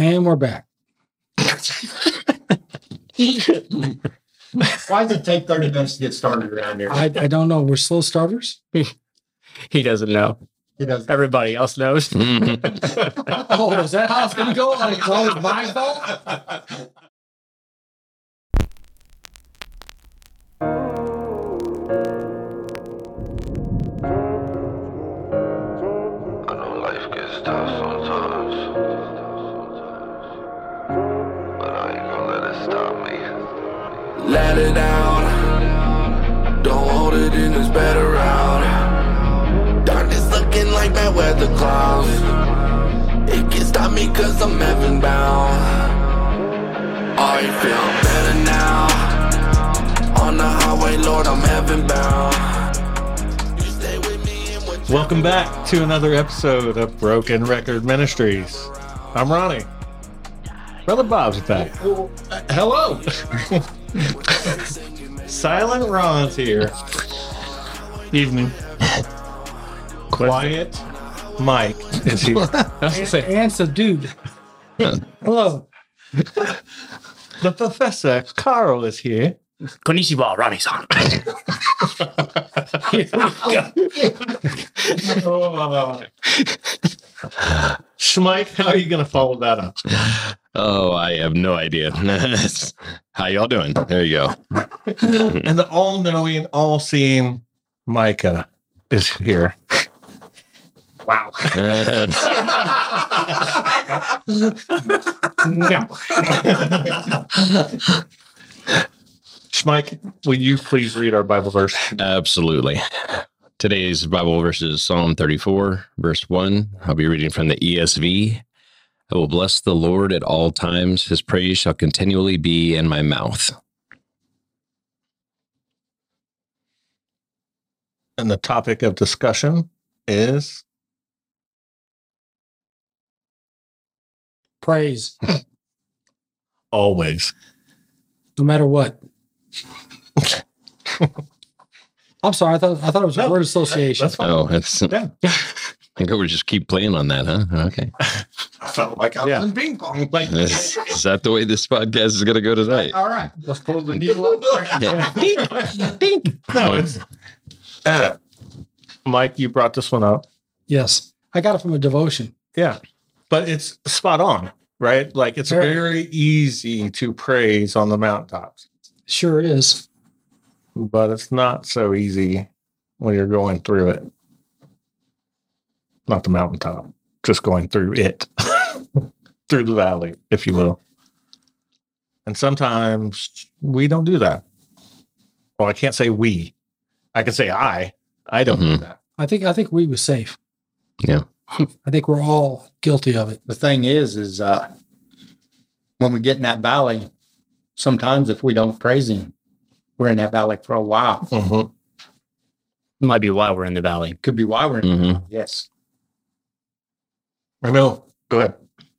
And we're back. Why does it take 30 minutes to get started around here? I, I don't know. We're slow starters. He doesn't know. He does. Everybody else knows. Oh, is that how it's going to go? Like it's always my fault? Let it out. Don't hold it in this bed around. Darkness looking like bad weather clouds. It can't stop me cause I'm heaven bound. I feel better now. On the highway, Lord, I'm heaven bound. You stay with me in what you Welcome back to another episode of Broken Record Ministries. I'm Ronnie. Brother Bob's back. Hello. Silent Ron's here. Evening. Quiet Mike is here. I was gonna say, And subdued. Hello. The Professor Carl is here. Konnichiwa, Rami-san. Schmike, how are you going to follow that up? Oh, I have no idea. How y'all doing? There you go. And the all knowing, all seeing Micah is here. Wow. No. Schmike, will you please read our Bible verse? absolutely. Today's Bible verse is Psalm 34, verse 1. I'll be reading from the ESV. I will bless the Lord at all times. His praise shall continually be in my mouth. And the topic of discussion is Praise. always. No matter what. I'm sorry. I thought I thought it was a No, word association. That's fine. Oh, that's, Yeah. I think we just keep playing on that, huh? Okay. I felt like I was Yeah. in ping pong. Like, Is, is that the way this podcast is going to go tonight? All right. Let's pull the needle up. no, it's uh, Mike, you brought this one up. yes. I got it from a devotion. Yeah. But it's spot on, right? Like it's Very. very easy to praise on the mountaintops, Sure is. but it's not so easy when you're going through it. Not the mountaintop, just going through it, through the valley, if you will. And sometimes we don't do that. Well, I can't say we. I can say I. I don't do Mhm. that. I think I think we was safe. Yeah. I think we're all guilty of it. The thing is, is uh, when we get in that valley, sometimes if we don't praise him, we're in that valley for a while. Mhm. Might be why we're in the valley. Could be why we're in. hmm Yes. I know. Go ahead.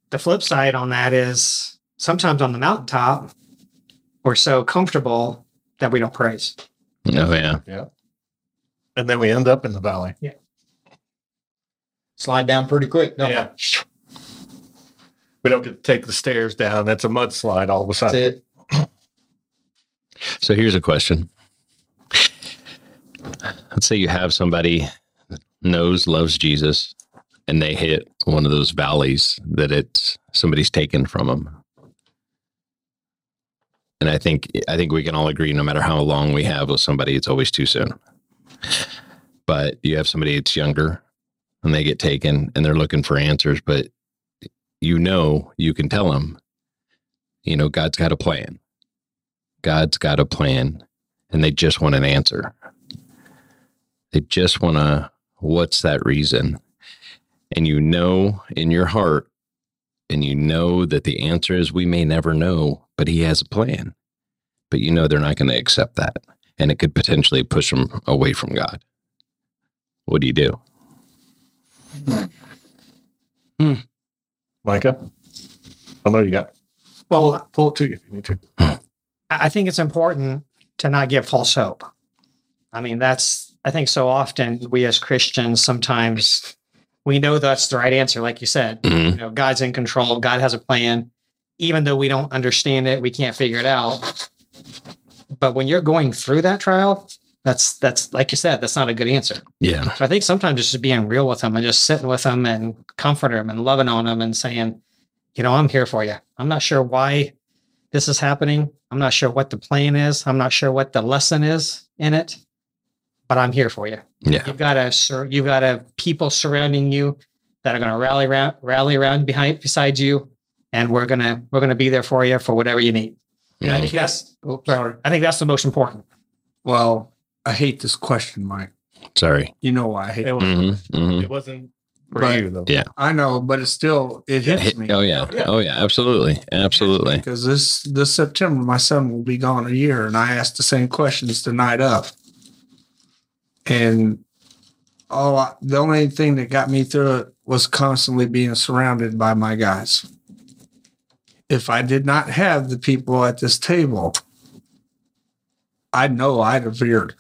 the flip side on that is sometimes on the mountaintop, we're so comfortable that we don't praise. Oh, yeah. Yeah. And then we end up in the valley. Yeah. Slide down pretty quick. Don't Yeah. We don't get to take the stairs down. That's a mudslide all of a That's sudden. So here's a question. Let's say you have somebody that knows, loves Jesus, and they hit one of those valleys that it's somebody's taken from them. And I think I think we can all agree, no matter how long we have with somebody, it's always too soon. But you have somebody that's younger, and they get taken, and they're looking for answers, but you know you can tell them, you know, God's got a plan. God's got a plan and they just want an answer. They just want to, what's that reason? And you know in your heart, and you know that the answer is we may never know, but he has a plan. But you know they're not going to accept that. And it could potentially push them away from God. What do you do? Hmm. Micah, I know you got it. Well, Pull it to you if you need to. Hmm. I think it's important to not give false hope. I mean, that's, I think so often we as Christians sometimes we know that's the right answer, like you said. Mhm. You know, God's in control. God has a plan. Even though we don't understand it, we can't figure it out. But when you're going through that trial, that's that's like you said, that's not a good answer. Yeah. So I think sometimes it's just being real with them and just sitting with them and comforting them and loving on them and saying, you know, I'm here for you. I'm not sure why this is happening. I'm not sure what the plan is. I'm not sure what the lesson is in it, but I'm here for you. Yeah. You've got a sur- you've got a people surrounding you that are going to rally around rally around behind beside you, and we're gonna we're gonna be there for you for whatever you need. And I Yeah. think that's sorry. I think that's the most important. Well, I hate this question, Mike. Sorry. You know why I hate It, it. was, hmm hmm it wasn't for But- you though. Yeah. I know, but it still it hits me. Oh yeah. Oh yeah. Absolutely. Absolutely. Because this this September, my son will be gone a year, and I asked the same questions the night of. And all I, the only thing that got me through it was constantly being surrounded by my guys. If I did not have the people at this table, I know I'd have veered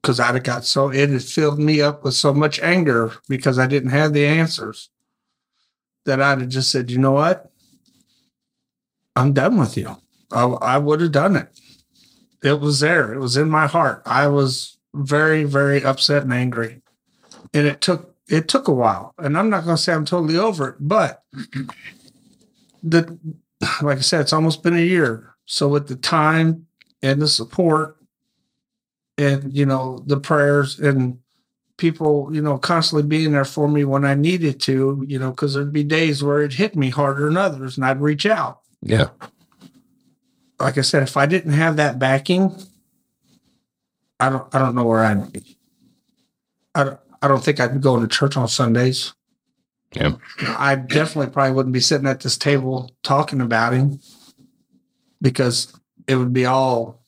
because I'd have got so it had filled me up with so much anger because I didn't have the answers that I'd have just said, you know what? I'm done with you. I, I would have done it. It was there. It was in my heart. I was very, very upset and angry. And it took it took a while. And I'm not gonna say I'm totally over it, but the like I said, it's almost been a year. So with the time and the support and you know the prayers and people you know constantly being there for me when i needed to you know because there'd be days where it hit me harder than others and i'd reach out Yeah. like I said, if I didn't have that backing, I don't I don't know where I'd be. I don't I don't think I'd be going to church on Sundays. Yeah. I definitely probably wouldn't be sitting at this table talking about him because it would be all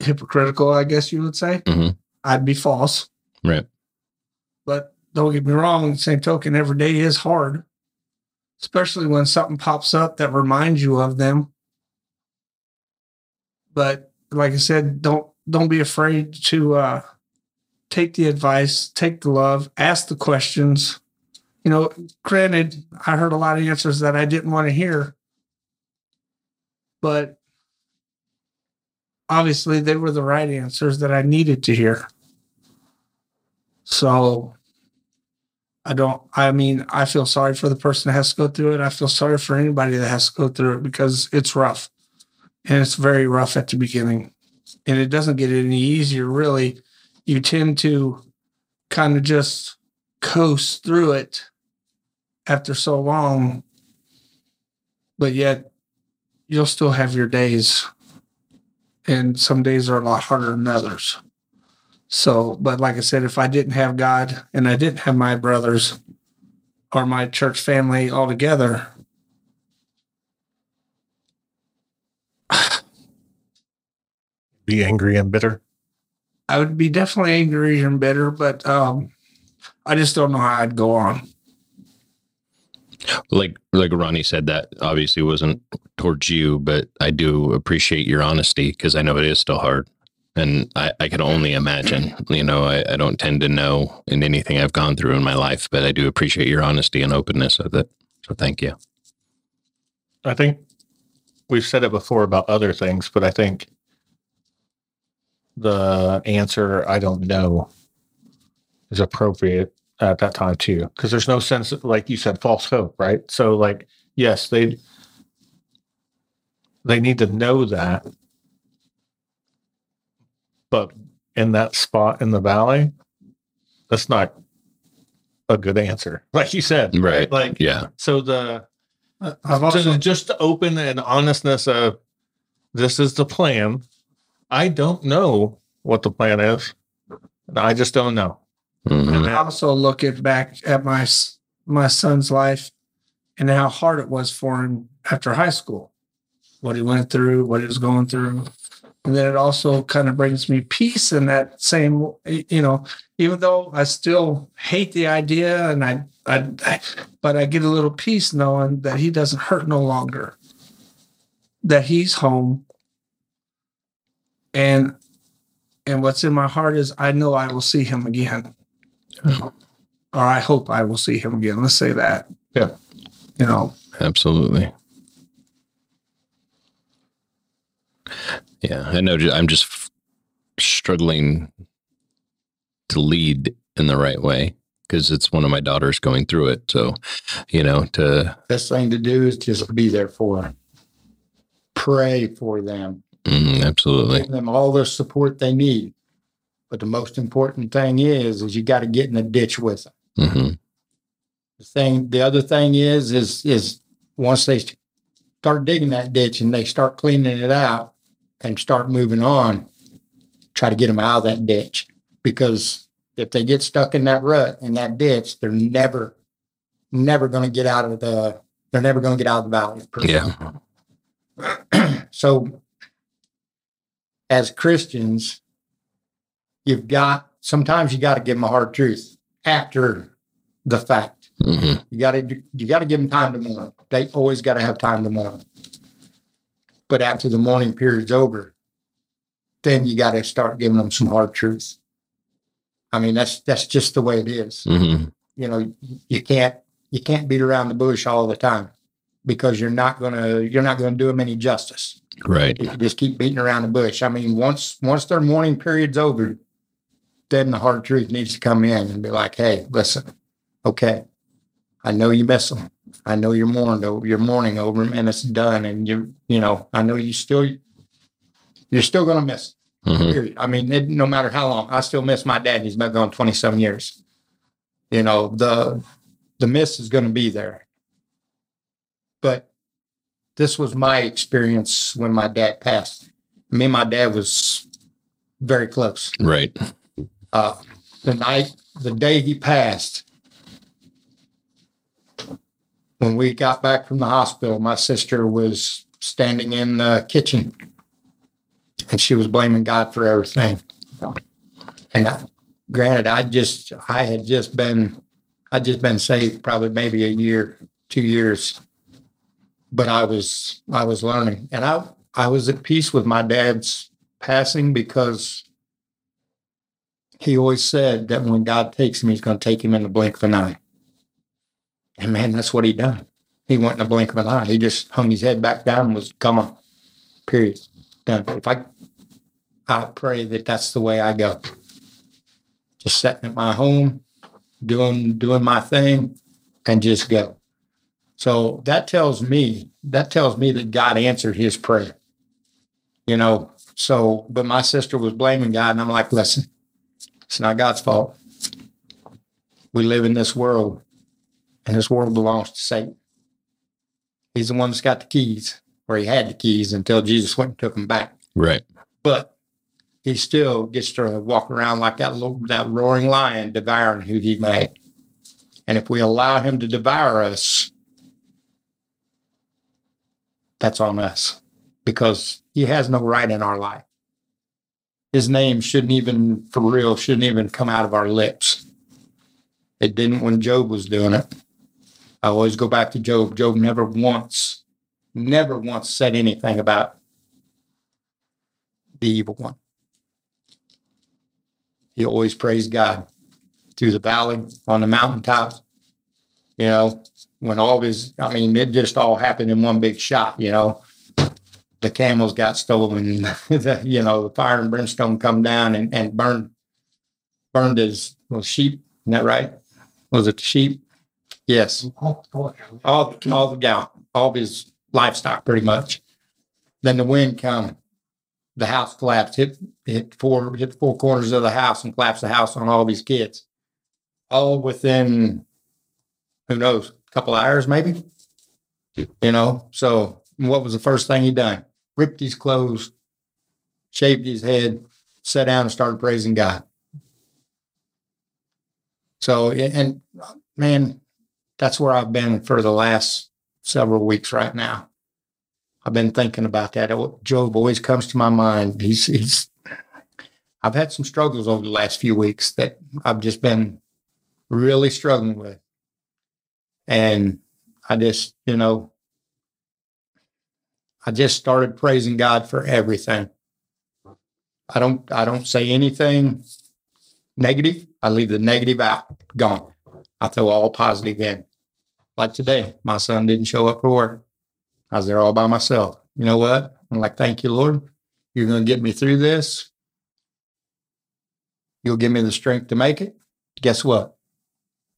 hypocritical, I guess you would say. Mhm. I'd be false. Right. But don't get me wrong, same token, every day is hard, especially when something pops up that reminds you of them. But like I said, don't don't be afraid to uh, take the advice, take the love, ask the questions. You know, granted, I heard a lot of answers that I didn't want to hear, but obviously they were the right answers that I needed to hear. So I don't, I mean, I feel sorry for the person that has to go through it. I feel sorry for anybody that has to go through it because it's rough and it's very rough at the beginning and it doesn't get any easier really. You tend to kind of just coast through it after so long, but yet you'll still have your days and some days are a lot harder than others. So, but like I said, if I didn't have God and I didn't have my brothers or my church family all together, Be angry and bitter. I would be definitely angry and bitter, but um, I just don't know how I'd go on. Like like Ronnie said that obviously wasn't towards you, but I do appreciate your honesty because I know it is still hard. And I, I can only imagine, you know, I, I don't tend to know in anything I've gone through in my life, but I do appreciate your honesty and openness with it. So thank you. I think we've said it before about other things, but I think the answer I don't know is appropriate at that time too. Because there's no sense, like you said, false hope, right? So, like, yes, they they need to know that, but in that spot in the valley, that's not a good answer. Like you said, Right. Like, Yeah. so the I've also just, just the open and honestness of this is the plan. I don't know what the plan is. And I just don't know. Mhm. And I also look at back at my my son's life and how hard it was for him after high school, what he went through, what he was going through, and then it also kind of brings me peace in that same, you know, even though I still hate the idea and I, I, I but I get a little peace knowing that he doesn't hurt no longer, that he's home, and and what's in my heart is I know I will see him again or I hope I will see him again. Let's say that. Yeah. You know, Absolutely. Yeah, I know. I'm just f- struggling to lead in the right way because it's one of my daughters going through it. So, you know, to Best thing to do is just be there for them. Pray for them. mm, absolutely. Give them all the support they need. But the most important thing is, is you got to get in the ditch with them. hmm The thing, the other thing is, is, is once they start digging that ditch and they start cleaning it out and start moving on, try to get them out of that ditch. Because if they get stuck in that rut in that ditch, they're never, never going to get out of the, they're never going to get out of the valley. Yeah. so as Christians, you've got sometimes you got to give them a hard truth after the fact. hmm You got to you got to give them time to mourn. They always got to have time to mourn. But after the mourning period's over, then you got to start giving them some hard truth. I mean, that's that's just the way it is. hmm You know, you can't you can't beat around the bush all the time because you're not gonna you're not gonna do them any justice Right. if you just keep beating around the bush. I mean, once once their mourning period's over, then the hard truth needs to come in and be like, "Hey, listen, okay, I know you miss them. I know you're mourned over, you're mourning over them, and it's done. And you, you know, I know you still, you're still gonna miss. 'em, hmm I mean, it, no matter how long, I still miss my dad. He's been gone 27 years. You know, the the miss is gonna be there. But this was my experience when my dad passed. Me and my dad was very close. Right. Uh, the night, the day he passed, when we got back from the hospital, my sister was standing in the kitchen and she was blaming God for everything. And I, granted, I just, I had just been, I'd just been saved probably maybe a year, two years, but I was, I was learning and I, I was at peace with my dad's passing because he always said that when God takes him, he's going to take him in the blink of an eye. And man, that's what he done. He went in the blink of an eye. He just hung his head back down and was on. Period. Done. If I, I pray that that's the way I go. Just sitting at my home, doing doing my thing, and just go. So that tells me that tells me that God answered his prayer. You know. So, but my sister was blaming God, and I'm like, listen, it's not God's fault. We live in this world, and this world belongs to Satan. He's the one that's got the keys, or he had the keys until Jesus went and took them back. Right. But he still gets to walk around like that little, that roaring lion, devouring who he may. And if we allow him to devour us, that's on us because he has no right in our life. His name shouldn't even, for real, shouldn't even come out of our lips. It didn't when Job was doing it. I always go back to Job. Job never once, never once said anything about the evil one. He always praised God through the valley, on the mountaintops. You know, when all of his, I mean, it just all happened in one big shot, you know. The camels got stolen, the, you know, the fire and brimstone come down and, and burned, burned his well, sheep. Isn't that right? Was it the sheep? Yes. All, all the, yeah, all of his livestock pretty much. Then the wind come, the house collapsed, hit, hit four, hit the four corners of the house and collapsed the house on all his kids. All within, who knows, a couple hours maybe. You know, so what was the first thing he done? Ripped his clothes, shaved his head, sat down and started praising God. So, and man, that's where I've been for the last several weeks right now. I've been thinking about that. Oh, Job always comes to my mind. He's, he's, I've had some struggles over the last few weeks that I've just been really struggling with. And I just, you know, I just started praising God for everything. I don't, I don't say anything negative. I leave the negative out, gone. I throw all positive in. Like today, my son didn't show up for work. I was there all by myself. You know what? I'm like, thank you, Lord. You're going to get me through this. You'll give me the strength to make it. Guess what?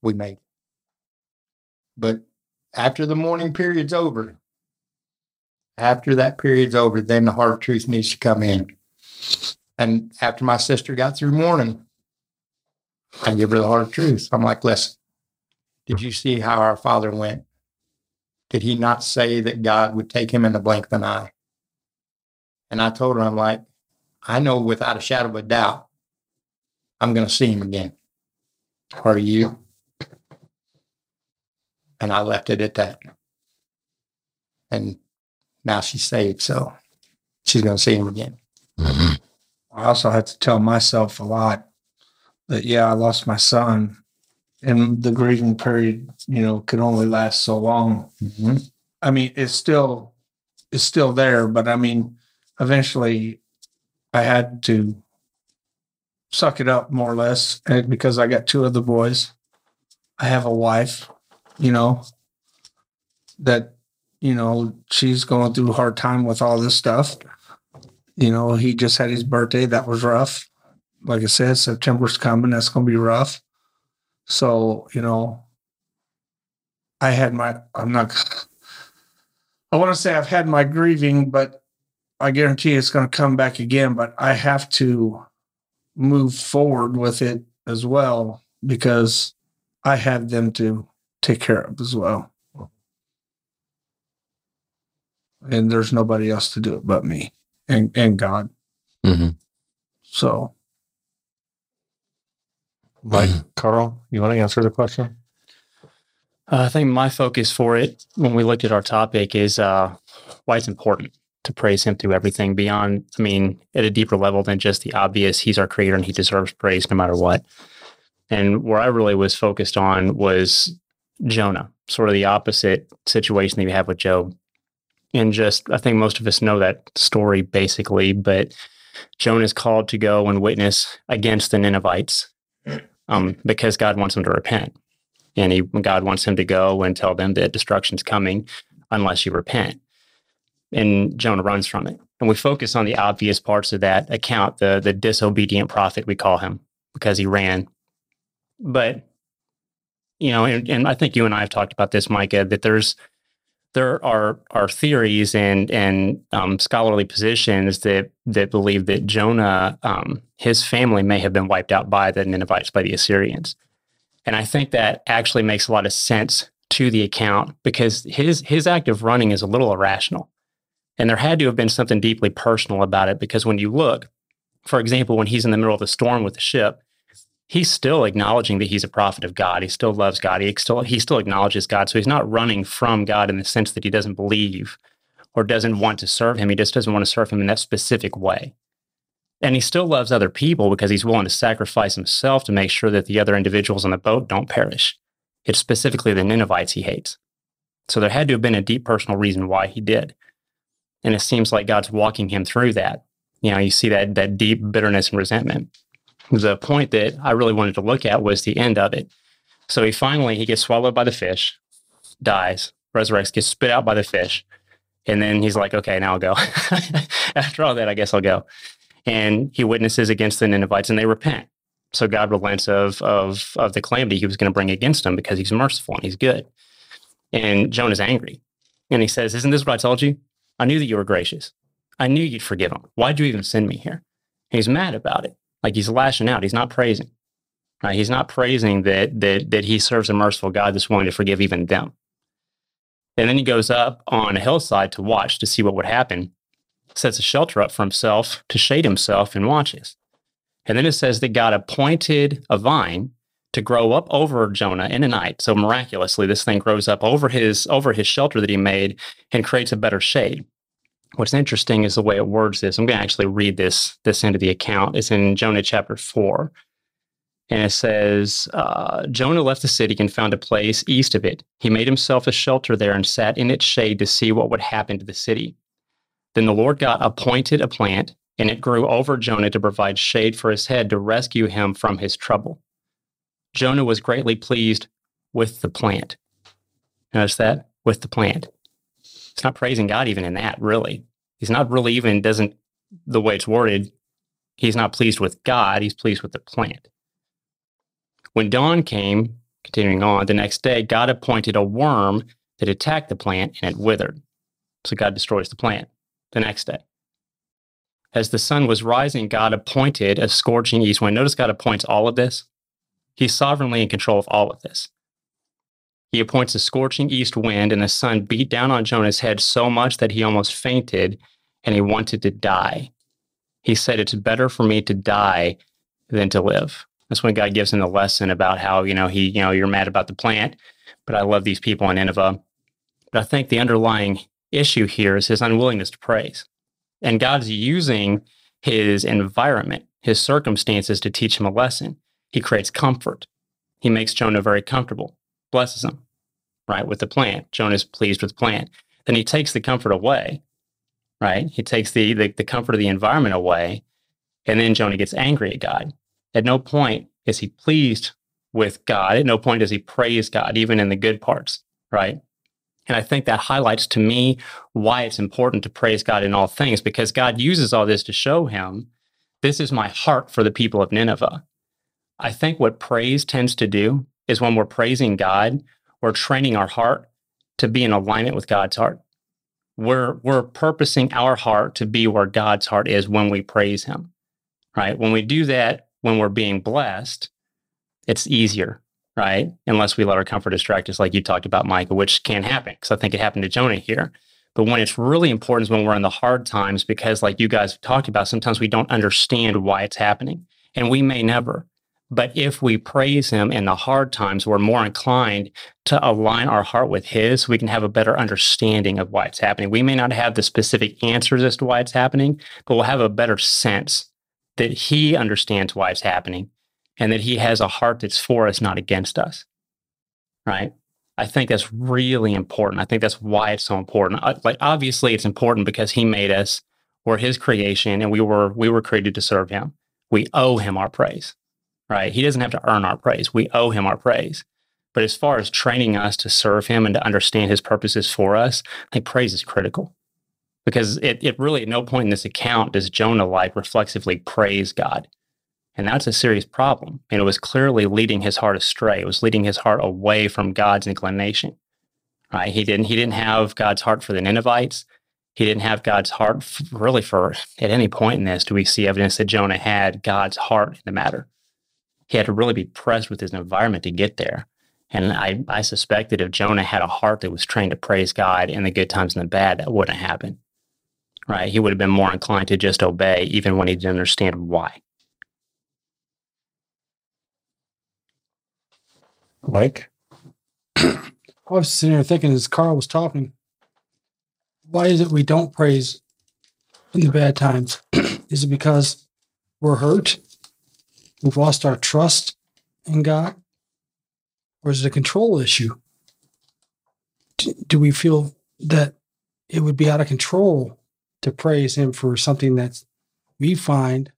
We made it. But after the mourning period's over, after that period's over, then the hard truth needs to come in. And after my sister got through mourning, I give her the hard truth. I'm like, listen, did you see how our father went? Did he not say that God would take him in the blink of an eye? And I told her, I'm like, I know without a shadow of a doubt, I'm going to see him again. Are you? And I left it at that. And now she's saved, so she's going to see him again. Mhm. I also had to tell myself a lot that yeah, I lost my son, and the grieving period, you know, could only last so long. I mean, it's still it's still there, but I mean, eventually, I had to suck it up more or less, and because I got two other boys, I have a wife, you know, that you know she's going through a hard time with all this stuff. You know, he just had his birthday. That was rough. Like I said, September's coming. That's going to be rough. So, you know, I had my, I'm not, I want to say I've had my grieving, but I guarantee it's going to come back again. But I have to move forward with it as well because I have them to take care of as well. And there's nobody else to do it but me and, and God. Mhm. So Mike, Carl, you want to answer the question? Uh, I think my focus for it when we looked at our topic is uh, why it's important to praise him through everything beyond, I mean, at a deeper level than just the obvious, he's our creator and he deserves praise no matter what. And where I really was focused on was Jonah, sort of the opposite situation that we have with Job. And just, I think most of us know that story basically, but Jonah is called to go and witness against the Ninevites um, because God wants him to repent and he God wants him to go and tell them that destruction's coming unless you repent. And Jonah runs from it. And we focus on the obvious parts of that account, the the disobedient prophet we call him because he ran. But you know, and, and I think you and I have talked about this, Micah, that there's there are are theories and and um, scholarly positions that that believe that Jonah, um, his family may have been wiped out by the Ninevites, by the Assyrians. And I think that actually makes a lot of sense to the account because his his act of running is a little irrational. And there had to have been something deeply personal about it because when you look, for example, when he's in the middle of the storm with the ship, he's still acknowledging that he's a prophet of God. He still loves God. He still he still acknowledges God. So he's not running from God in the sense that he doesn't believe or doesn't want to serve him. He just doesn't want to serve him in that specific way. And he still loves other people because he's willing to sacrifice himself to make sure that the other individuals on the boat don't perish. It's specifically the Ninevites he hates. So there had to have been a deep personal reason why he did. And it seems like God's walking him through that. You know, you see that that deep bitterness and resentment. The point that I really wanted to look at was the end of it. So he finally he gets swallowed by the fish, dies, resurrects, gets spit out by the fish, and then he's like, "Okay, now I'll go." After all that, I guess I'll go and he witnesses against the Ninevites and they repent. So God relents of of of the calamity he was going to bring against them because he's merciful and he's good. And Jonah's angry. And he says, Isn't this what I told you? I knew that you were gracious. I knew you'd forgive him. Why'd you even send me here? He's mad about it. Like he's lashing out. He's not praising. Right? He's not praising that that that he serves a merciful God that's willing to forgive even them. And then he goes up on a hillside to watch to see what would happen sets a shelter up for himself to shade himself and watches. And then it says that God appointed a vine to grow up over Jonah in a night. So miraculously, this thing grows up over his over his shelter that he made and creates a better shade. What's interesting is the way it words this. I'm going to actually read this this into the account. It's in Jonah chapter four, and it says uh, Jonah left the city and found a place east of it. He made himself a shelter there and sat in its shade to see what would happen to the city. Then the Lord God appointed a plant, and it grew over Jonah to provide shade for his head to rescue him from his trouble. Jonah was greatly pleased with the plant. Notice that? With the plant. It's not praising God even in that, really. He's not really even, doesn't, the way it's worded, he's not pleased with God, he's pleased with the plant. When dawn came, continuing on, the next day, God appointed a worm that attacked the plant and it withered. So God destroys the plant the next day. As the sun was rising, God appointed a scorching east wind. Notice God appoints all of this. He's sovereignly in control of all of this. He appoints a scorching east wind, and the sun beat down on Jonah's head so much that he almost fainted and he wanted to die. He said, It's better for me to die than to live. That's when God gives him the lesson about how, you know, he, you know, you're mad about the plant, but I love these people in Nineveh. But I think the underlying issue here is his unwillingness to praise. And God's using his environment, his circumstances to teach him a lesson. He creates comfort. He makes Jonah very comfortable, blesses him, right, with the plant. Jonah's pleased with the plant. Then he takes the comfort away, right? He takes the, the, the comfort of the environment away. And then Jonah gets angry at God. At no point is he pleased with God. At no point does he praise God, even in the good parts, right? And I think that highlights to me why it's important to praise God in all things, because God uses all this to show him this is my heart for the people of Nineveh. I think what praise tends to do is when we're praising God, we're training our heart to be in alignment with God's heart. We're, we're purposing our heart to be where God's heart is when we praise Him, right? When we do that, when we're being blessed, it's easier right? Unless we let our comfort distract us, like you talked about, Michael, which can happen because I think it happened to Jonah here. But when it's really important is when we're in the hard times, because like you guys talked about, sometimes we don't understand why it's happening, and we may never. But if we praise him in the hard times, we're more inclined to align our heart with his we can have a better understanding of why it's happening. We may not have the specific answers as to why it's happening, but we'll have a better sense that he understands why it's happening and that he has a heart that's for us, not against us. Right. I think that's really important. I think that's why it's so important. Uh, like obviously it's important because he made us, we're his creation and we were we were created to serve him. We owe him our praise. Right? He doesn't have to earn our praise. We owe him our praise. But as far as training us to serve him and to understand his purposes for us, I think praise is critical. Because it, it really at no point in this account does Jonah like reflexively praise God. And that's a serious problem. And it was clearly leading his heart astray. It was leading his heart away from God's inclination. Right? He didn't he didn't have God's heart for the Ninevites. He didn't have God's heart really for at any point in this do we see evidence that Jonah had God's heart in the matter. He had to really be pressed with his environment to get there. And I, I suspect that if Jonah had a heart that was trained to praise God in the good times and the bad, that wouldn't happen. Right? He would have been more inclined to just obey, even when he didn't understand why. Mike? I was sitting here thinking as Carl was talking, why is it we don't praise in the bad times? is it because we're hurt? We've lost our trust in God? Or is it a control issue? Do we feel that it would be out of control to praise Him for something that we find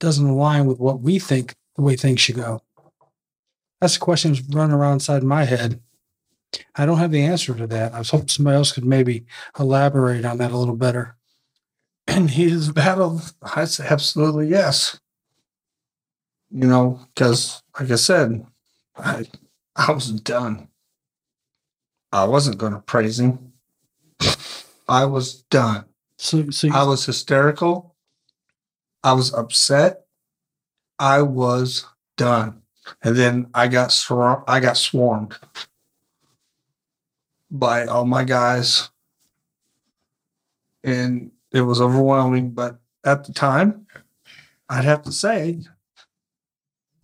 doesn't align with what we think the way things should go? That's the question that's running around inside my head. I don't have the answer to that. I was hoping somebody else could maybe elaborate on that a little better. And he's battled. I say absolutely yes. You know, because like I said, I I was done. I wasn't going to praise him. I was done. So, so I was hysterical. I was upset. I was done and then I got swar- I got swarmed by all my guys, and it was overwhelming. But at the time, I'd have to say,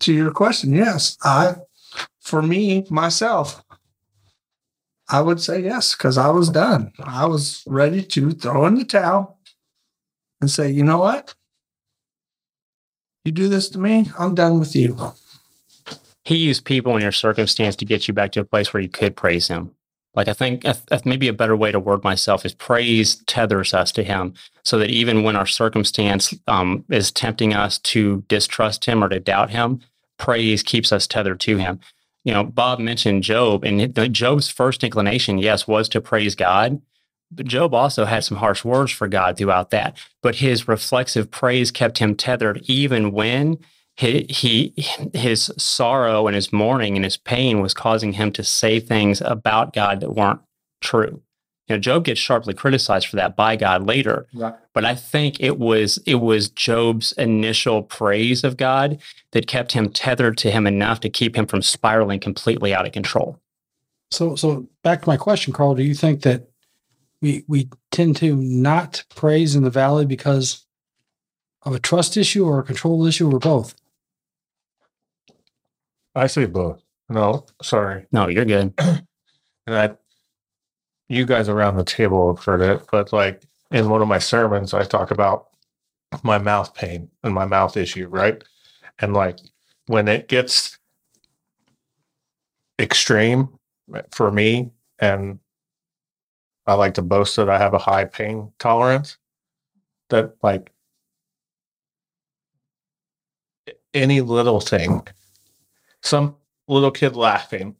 to your question, yes, I, for me myself, I would say yes because I was done. I was ready to throw in the towel and say, you know what? You do this to me, I'm done with you he used people in your circumstance to get you back to a place where you could praise him. Like I think maybe a better way to word myself is praise tethers us to him so that even when our circumstance um, is tempting us to distrust him or to doubt him, praise keeps us tethered to him. you know, Bob mentioned Job, and Job's first inclination, yes, was to praise God. But Job also had some harsh words for God throughout that. But his reflexive praise kept him tethered, even when he, he his sorrow and his mourning and his pain was causing him to say things about God that weren't true. You know, Job gets sharply criticized for that by God later. Right. But I think it was it was Job's initial praise of God that kept him tethered to him enough to keep him from spiraling completely out of control. So, so back to my question, Carl. Do you think that we we tend to not praise in the valley because of a trust issue or a control issue or both? I say both. No, sorry. No, you're good. And I, you guys around the table have heard it, but like in one of my sermons, I talk about my mouth pain and my mouth issue, right? And like when it gets extreme for me, and I like to boast that I have a high pain tolerance, that like any little thing, some little kid laughing,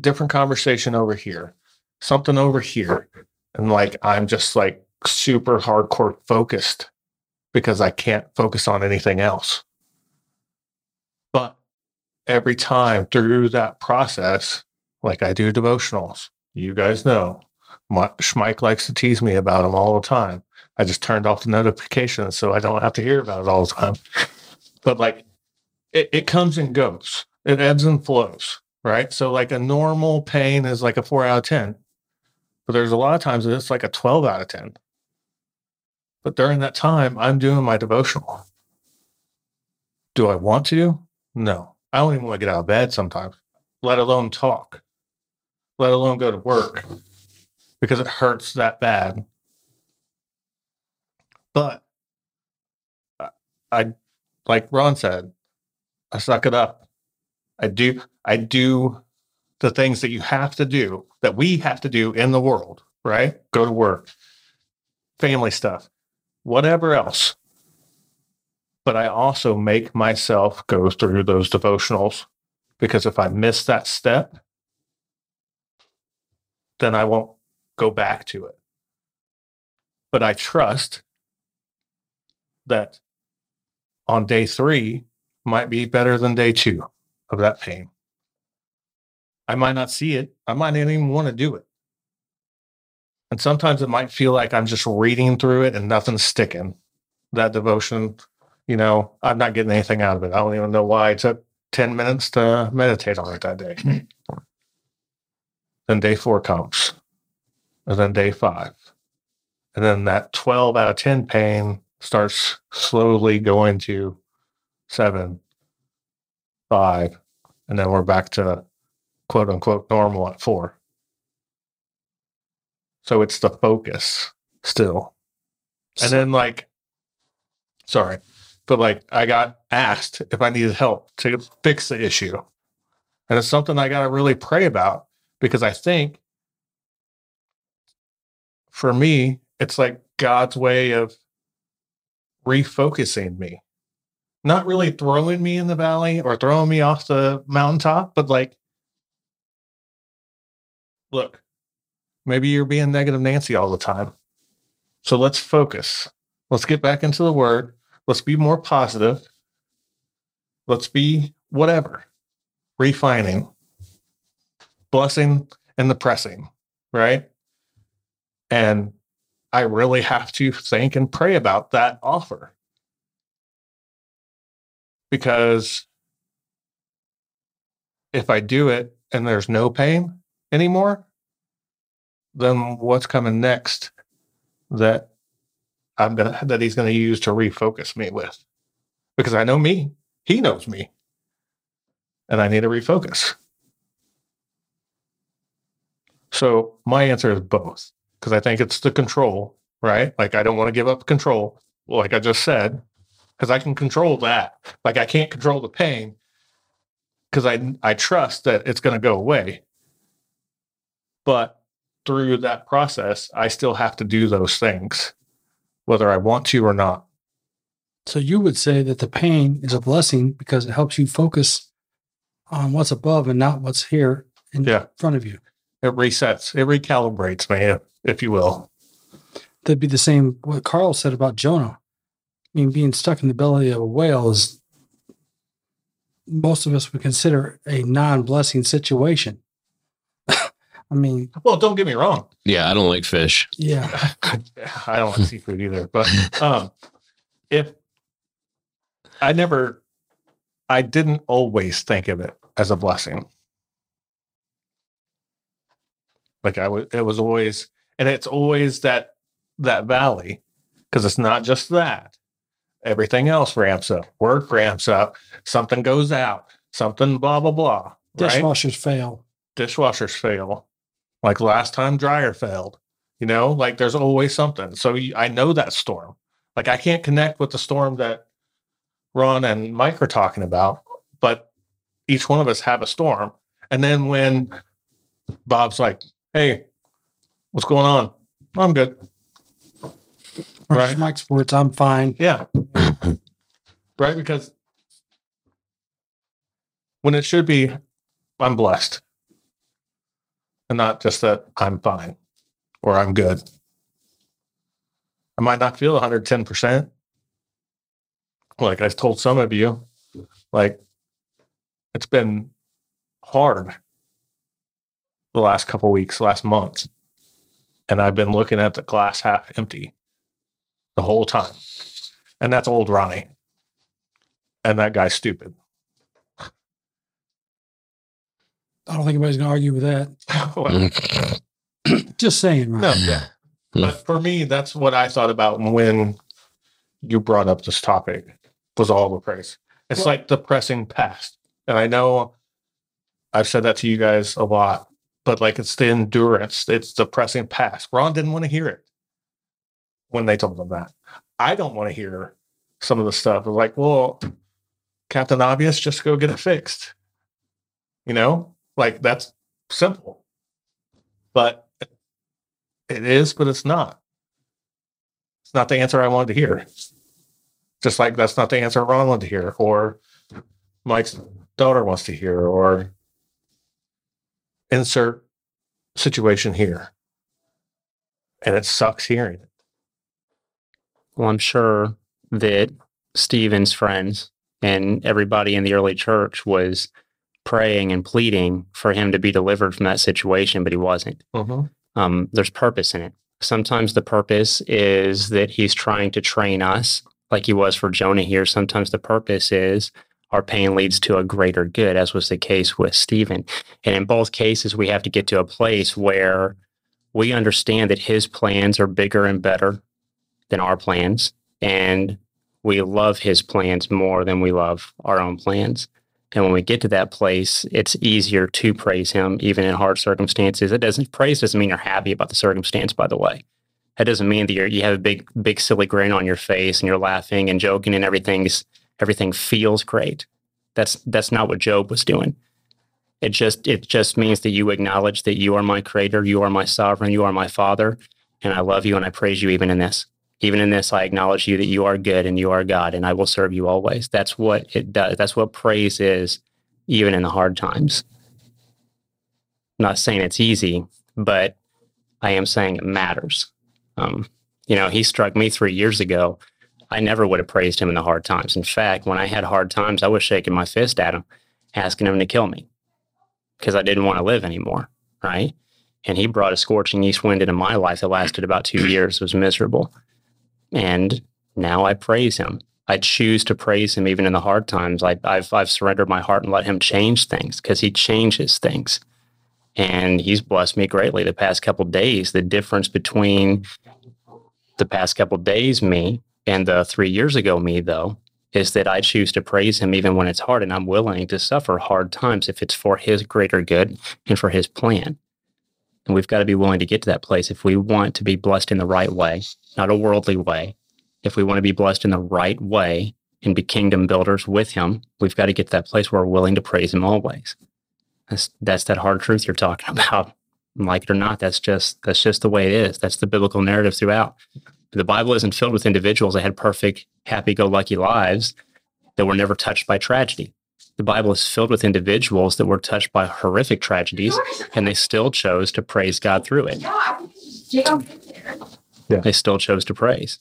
different conversation over here, something over here. And like, I'm just like super hardcore focused because I can't focus on anything else. But every time through that process, like I do devotionals, you guys know, my, Schmike likes to tease me about them all the time. I just turned off the notifications so I don't have to hear about it all the time. But like, it, it comes and goes, it ebbs and flows right? So like a normal pain is like a four out of 10. But there's a lot of times that it's like a 12 out of 10. But during that time, I'm doing my devotional. Do I want to? No. I don't even want to get out of bed sometimes, let alone talk, let alone go to work because it hurts that bad. But I, like Ron said, I suck it up. I do I do the things that you have to do that we have to do in the world, right? Go to work, family stuff, whatever else. But I also make myself go through those devotionals because if I miss that step, then I won't go back to it. But I trust that on day three might be better than day two of that pain. I might not see it. I might not even want to do it. And sometimes it might feel like I'm just reading through it and nothing's sticking. That devotion, you know, I'm not getting anything out of it. I don't even know why I took 10 minutes to meditate on it that day. then day four comes, and then day five. And then that 12 out of 10 pain starts slowly going to seven, five, and then we're back to quote unquote normal at four. So it's the focus still. And then like sorry, but like I got asked if I needed help to fix the issue. And it's something I got to really pray about because I think for me, it's like God's way of refocusing me not really throwing me in the valley or throwing me off the mountaintop, but like, look, maybe you're being negative Nancy all the time. So let's focus. Let's get back into the word. Let's be more positive. Let's be whatever, refining, blessing and the pressing, right? And I really have to think and pray about that offer because if I do it and there's no pain anymore, then what's coming next that I'm gonna that he's gonna use to refocus me with? Because I know me, he knows me, and I need to refocus. So my answer is both, because I think it's the control, right? Like I don't want to give up control, like I just said, because I can control that. Like I can't control the pain because I I trust that it's to go away. But through that process, I still have to do those things, whether I want to or not. So you would say that the pain is a blessing because it helps you focus on what's above and not what's here in Yeah. front of you. It resets, it recalibrates, man, if you will. That'd be the same what Carl said about Jonah. I mean, being stuck in the belly of a whale is most of us would consider a non-blessing situation. I mean, Well, don't get me wrong. Yeah, I don't like fish. yeah, I don't like seafood either, but um, if I never, I didn't always think of it as a blessing. Like I was, it was always, and it's always that that valley because it's not just that. Everything else ramps up. Work ramps up. Something goes out. Something blah blah blah. Right? dishwashers fail. dishwashers fail. Like last time dryer failed. You know, like there's always something. So you, I know that storm. Like I can't connect with the storm that Ron and Mike are talking about, but each one of us have a storm. And then when Bob's like, "Hey, what's going on?" I'm good. Right. Right. Mike's words, I'm fine. Yeah. right. Because when it should be, I'm blessed. And not just that I'm fine or I'm good. I might not feel 110%. Like I told some of you, like it's been hard the last couple weeks, last month. And I've been looking at the glass half empty the whole time. And that's old Ronnie. And that guy's stupid. I don't think anybody's gonna argue with that. Just saying, right? no, yeah. But for me, that's what I thought about when you brought up this topic was all the praise. It's Well- like the pressing past. And I know I've said that to you guys a lot, but like it's the endurance, it's the pressing past. Ron didn't want to hear it when they told him that. I don't want to hear some of the stuff like, well, Captain Obvious, just go get it fixed. You know, like that's simple. But it is, but it's not. It's not the answer I wanted to hear. Just like that's not the answer Ron wanted to hear, or Mike's daughter wants to hear, or insert situation here. And it sucks hearing it. Well, I'm sure that Stephen's friends and everybody in the early church was praying and pleading for him to be delivered from that situation, but he wasn't. Um, there's purpose in it. Sometimes the purpose is that he's trying to train us, like he was for Jonah here. Sometimes the purpose is our pain leads to a greater good, as was the case with Stephen. And in both cases, we have to get to a place where we understand that his plans are bigger and better than our plans. And we love his plans more than we love our own plans. And when we get to that place, it's easier to praise him, even in hard circumstances. It doesn't praise doesn't mean you're happy about the circumstance, by the way. That doesn't mean that you're, you have a big, big silly grin on your face and you're laughing and joking and everything's everything feels great. That's that's not what Job was doing. It just it just means that you acknowledge that you are my creator, you are my sovereign, you are my father, and I love you and I praise you even in this. Even in this, I acknowledge you that you are good and you are God, and I will serve you always. That's what it does. That's what praise is, even in the hard times. I'm not saying it's easy, but I am saying it matters. Um, you know, he struck me three years ago. I never would have praised him in the hard times. In fact, when I had hard times, I was shaking my fist at him, asking him to kill me because I didn't want to live anymore. Right. And he brought a scorching east wind into my life that lasted about two years. It was miserable. And now I praise him. I choose to praise him even in the hard times. I, I've, I've surrendered my heart and let him change things because he changes things. And he's blessed me greatly the past couple days. The difference between the past couple days, me, and the three years ago, me, though, is that I choose to praise him even when it's hard. And I'm willing to suffer hard times if it's for his greater good and for his plan. And we've got to be willing to get to that place if we want to be blessed in the right way, not a worldly way. If we want to be blessed in the right way and be kingdom builders with him, we've got to get to that place where we're willing to praise him always. That's that's that hard truth you're talking about. Like it or not, that's just that's just the way it is. That's the biblical narrative throughout. The Bible isn't filled with individuals that had perfect, happy-go-lucky lives that were never touched by tragedy. The Bible is filled with individuals that were touched by horrific tragedies and they still chose to praise God through it. Yeah. They still chose to praise.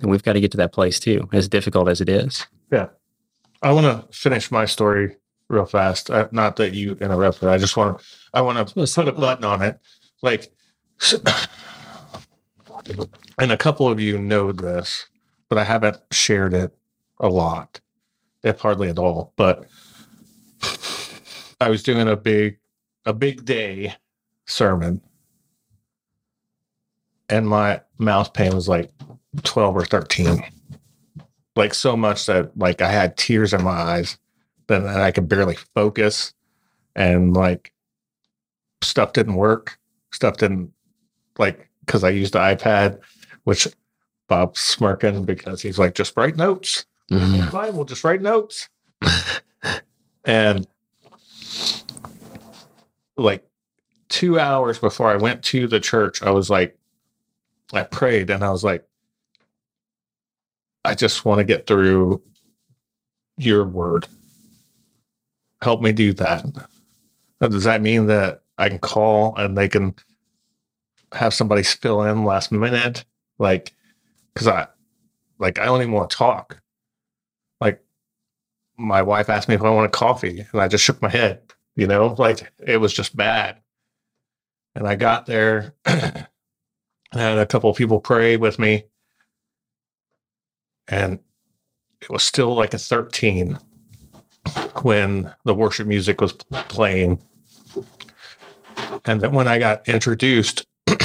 And we've got to get to that place too, as difficult as it is. Yeah. I want to finish my story real fast. Uh, not that you interrupted. I just want to. I want to put a button on it. Like, and a couple of you know this, but I haven't shared it a lot, if hardly at all. But I was doing a big, a big day sermon, and my mouth pain was like twelve or thirteen like so much that like I had tears in my eyes that I could barely focus and like stuff didn't work. Stuff didn't like because I used the iPad, which Bob's smirking because he's like, just write notes. Mhm. Fine, we'll just write notes. and like two hours before I went to the church, I was like, I prayed and I was like, I just want to get through your word. Help me do that. Now, does that mean that I can call and they can have somebody fill in last minute? Like, because I, like, I don't even want to talk. My wife asked me if I want a coffee, and I just shook my head. You know, like it was just bad. And I got there, and had a couple of people pray with me, and it was still like a 13 when the worship music was playing. And then when I got introduced,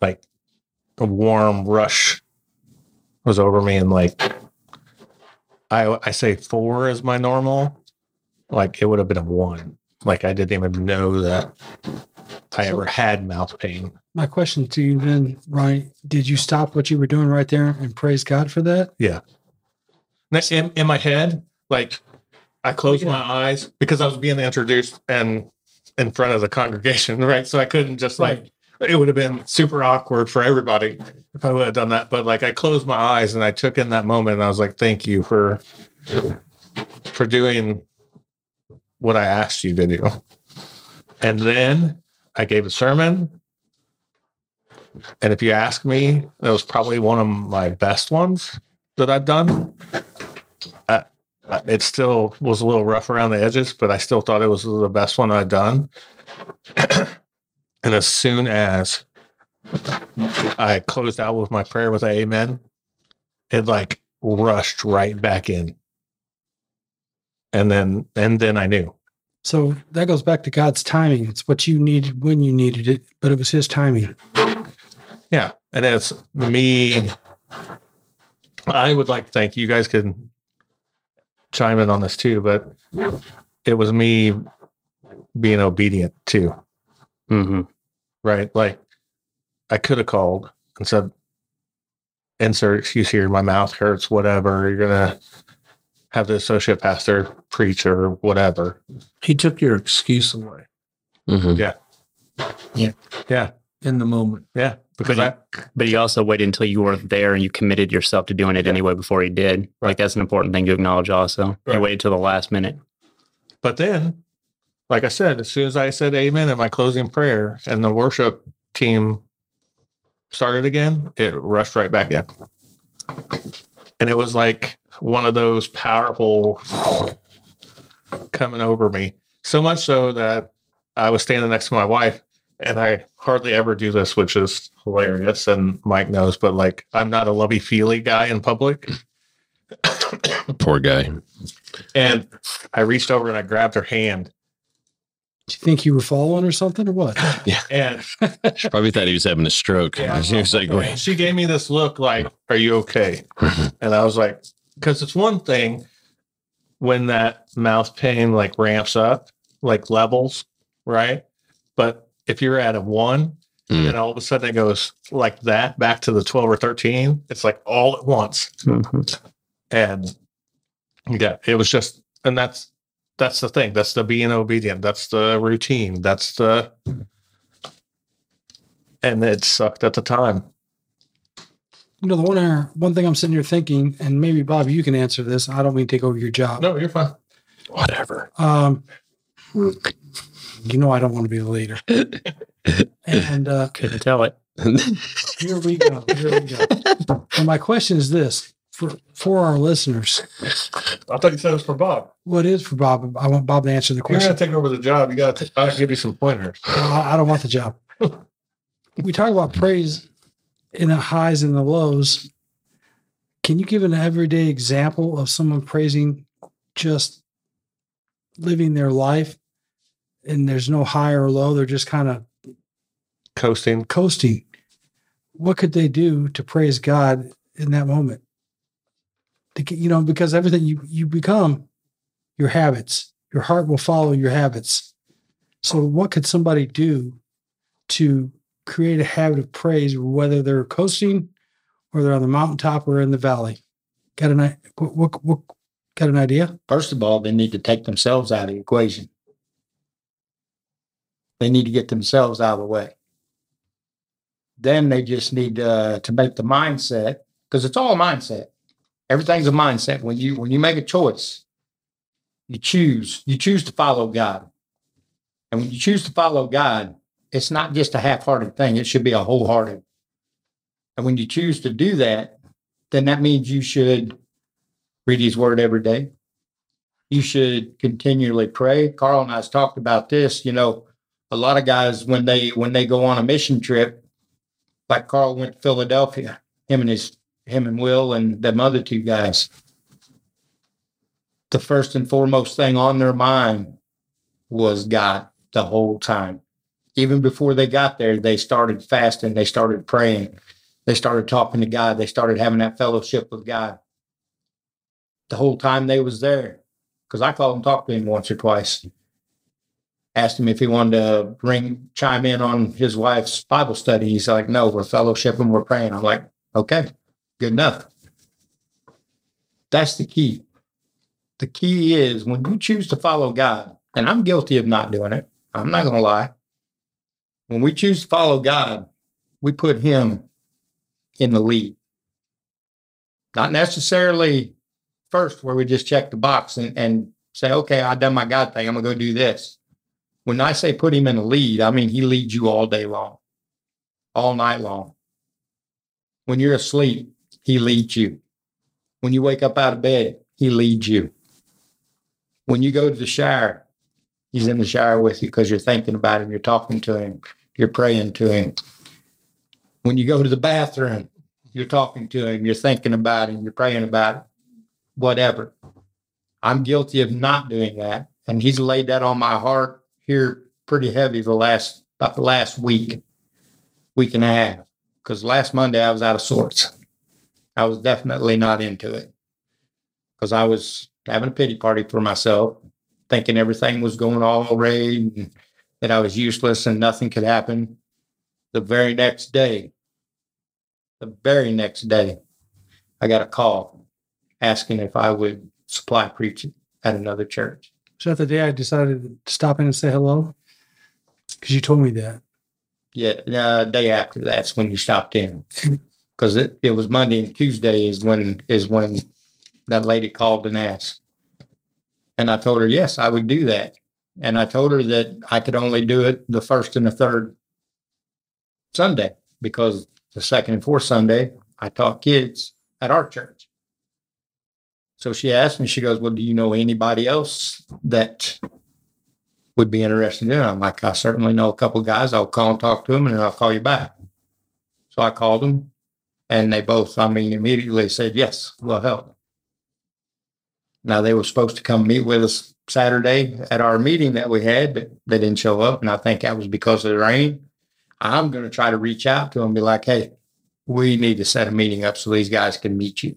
like a warm rush was over me, and like I I say four is my normal, like it would have been a one. Like I didn't even know that I ever had mouth pain. My question to you then, Ronnie, did you stop what you were doing right there and praise God for that? Yeah. Next in, in my head, like I closed Yeah. my eyes because I was being introduced and in front of the congregation, right? So I couldn't just like it would have been super awkward for everybody if I would have done that. But like I closed my eyes and I took in that moment and I was like, thank you for for doing what I asked you to do. And then I gave a sermon. And if you ask me, that was probably one of my best ones that I've done. Uh, it still was a little rough around the edges, but I still thought it was the best one I'd done. And as soon as I closed out with my prayer with amen, it like rushed right back in. And then and then I knew. So that goes back to God's timing. It's what you needed when you needed it, but it was His timing. Yeah. And it's me. I would like to thank you guys can chime in on this too, but it was me being obedient too. hmm right? Like I could have called and said, insert excuse here, my mouth hurts, whatever. You're gonna have the associate pastor preach or whatever. He took your excuse away Mhm. Yeah. Yeah. Yeah. In the moment. Yeah. Because But I But he also waited until you were there and you committed yourself to doing it anyway before he did. Right. Like that's an important thing to acknowledge also. Right. You waited till the last minute. but then, like I said, as soon as I said amen in my closing prayer and the worship team started again, it rushed right back in. And it was like one of those powerful coming over me. So much so that I was standing next to my wife and I hardly ever do this, which is hilarious. And Mike knows, but like I'm not a lovey feely guy in public. Poor guy. And I reached over and I grabbed her hand Do you think you were following or something or what? Yeah. And She probably thought he was having a stroke. Yeah. She was like, wait. she gave me this look like, Are you okay? And I was like, Because it's one thing when that mouth pain like ramps up, like levels, right? But if you're at a one Mm. and all of a sudden it goes like that back to the 12 or 13, it's like all at once. And yeah, it was just, and that's, that's the thing. That's the being obedient. That's the routine. That's the, and it sucked at the time. You know, the one uh, one thing I'm sitting here thinking, and maybe Bob, you can answer this. I don't mean to take over your job. No, you're fine. Whatever. Um, you know, I don't want to be the leader. and uh, Couldn't tell it. here we go. Here we go. And my question is this: for for our listeners, I thought you said it was for Bob. Well, what is for Bob? I want Bob to answer the question. you're question. gonna take over the job, you gotta. I'll give you some pointers. I I don't want the job. we talk about praise in the highs and the lows. Can you give an everyday example of someone praising just living their life and there's no high or low? They're just kind of Coasting. coasting. What could they do to praise God in that moment? To you know, because everything you, you become your habits, your heart will follow your habits. So, what could somebody do to create a habit of praise, whether they're coasting or they're on the mountaintop or in the valley? Got an, what, what, what, got an idea? First of all, they need to take themselves out of the equation. They need to get themselves out of the way. Then they just need uh, to make the mindset, because it's all mindset. Everything's a mindset. When you when you make a choice, you choose. You choose to follow God, and when you choose to follow God, it's not just a half-hearted thing. It should be a wholehearted. And when you choose to do that, then that means you should read His Word every day you should continually pray. Carl and I have talked about this. You know, a lot of guys when they when they go on a mission trip, like Carl went to Philadelphia, him and his him and Will and them other two guys. The first and foremost thing on their mind was God the whole time. Even before they got there, they started fasting, they started praying, they started talking to God, they started having that fellowship with God. The whole time they was there because I called and talked to him once or twice. Asked him if he wanted to bring chime in on his wife's Bible study. He's like, "No, we're fellowshipping, we're praying." I'm like, "Okay, good enough." That's the key. The key is when you choose to follow God, and I'm guilty of not doing it. I'm not going to lie. When we choose to follow God, we put Him in the lead. Not necessarily first where we just check the box and, and say, okay, I've done my God thing. I'm gonna go do this. When I say put him in the lead, I mean he leads you all day long, all night long. When you're asleep, he leads you. When you wake up out of bed, he leads you. When you go to the shower, he's in the shower with you because you're thinking about him, you're talking to him, you're praying to him. When you go to the bathroom, you're talking to him, you're thinking about him, you're praying about him whatever. I'm guilty of not doing that. And he's laid that on my heart here pretty heavy the last about the last week, week and a half. Because last Monday I was out of sorts. I was definitely not into it. Because I was having a pity party for myself, thinking everything was going all right and that I was useless and nothing could happen. The very next day, the very next day, I got a call asking if I would supply preaching at another church. So that the day I decided to stop in and say hello? Because you told me that. Yeah, uh, day after that's when you stopped in because it, it was Monday and Tuesday is when is when that lady called and asked, and I told her yes I would do that, and I told her that I could only do it the first and the third Sunday because the second and fourth Sunday I taught kids at our church. So she asked me, she goes, Well, do you know anybody else that would be interested in it? I'm like, I certainly know a couple guys. I'll call and talk to them and I'll call you back. So I called them and they both, I mean, immediately said, Yes, we'll help. Now they were supposed to come meet with us Saturday at our meeting that we had, but they didn't show up. And I think that was because of the rain. I'm going to try to reach out to them be like, Hey, we need to set a meeting up so these guys can meet you